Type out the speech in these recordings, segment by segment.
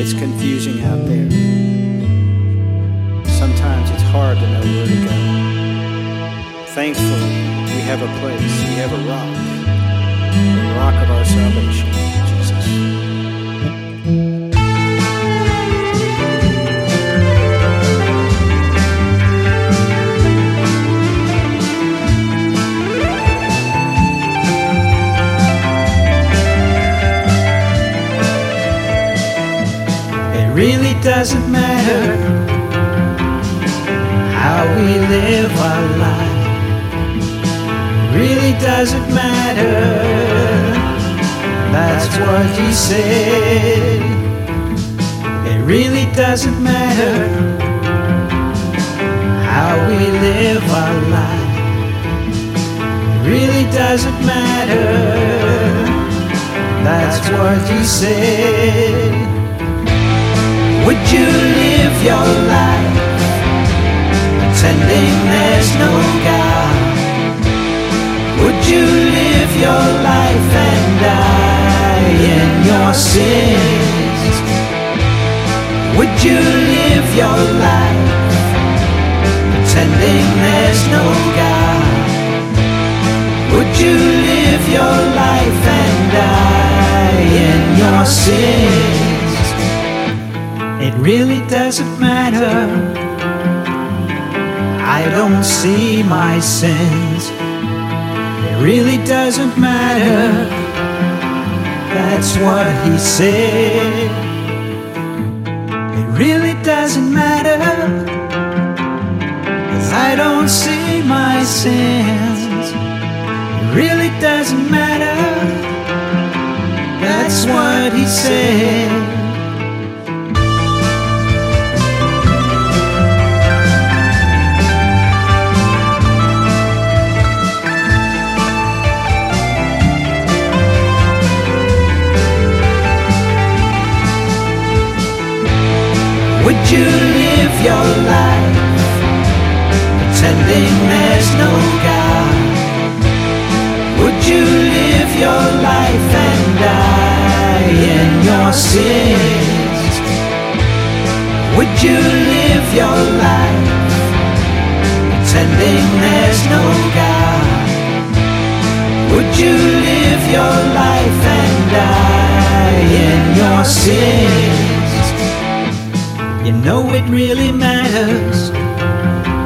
It's confusing out there. Sometimes it's hard to know where to go. Thankfully, we have a place, we have a rock, the rock of our salvation, really doesn't matter how we live our life. Really doesn't matter. That's what he said. It really doesn't matter how we live our life. It really doesn't matter. That's what he said. Would you live your life pretending there's no God? Would you live your life and die in your sins? Would you live your life pretending there's no God? Would you live your life and die in your sins? Really doesn't matter. I don't see my sins. It really doesn't matter. That's what he said. It really doesn't matter. I don't see my sins. It really doesn't matter. That's what he said. You live your life pretending there's no God? Would you live your life and die in your sins? Would you live your life pretending there's no God? Would you live your life and die in your sins? Know it really matters.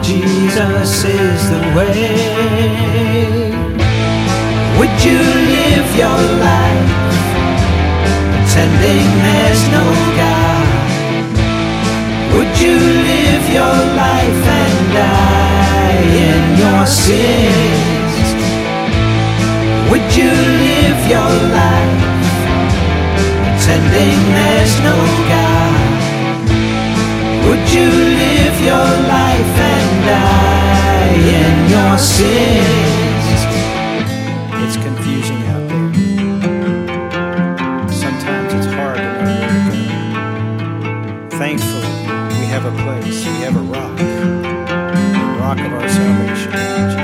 Jesus is the way. Would you live your life pretending there's no God? Would you live your life and die in your sins? Would you live your life pretending there's no God? you live your life and die in your sins? It's confusing out there. Sometimes it's hard to know where to go. Thankfully, we have a place, we have a rock, the rock of our salvation.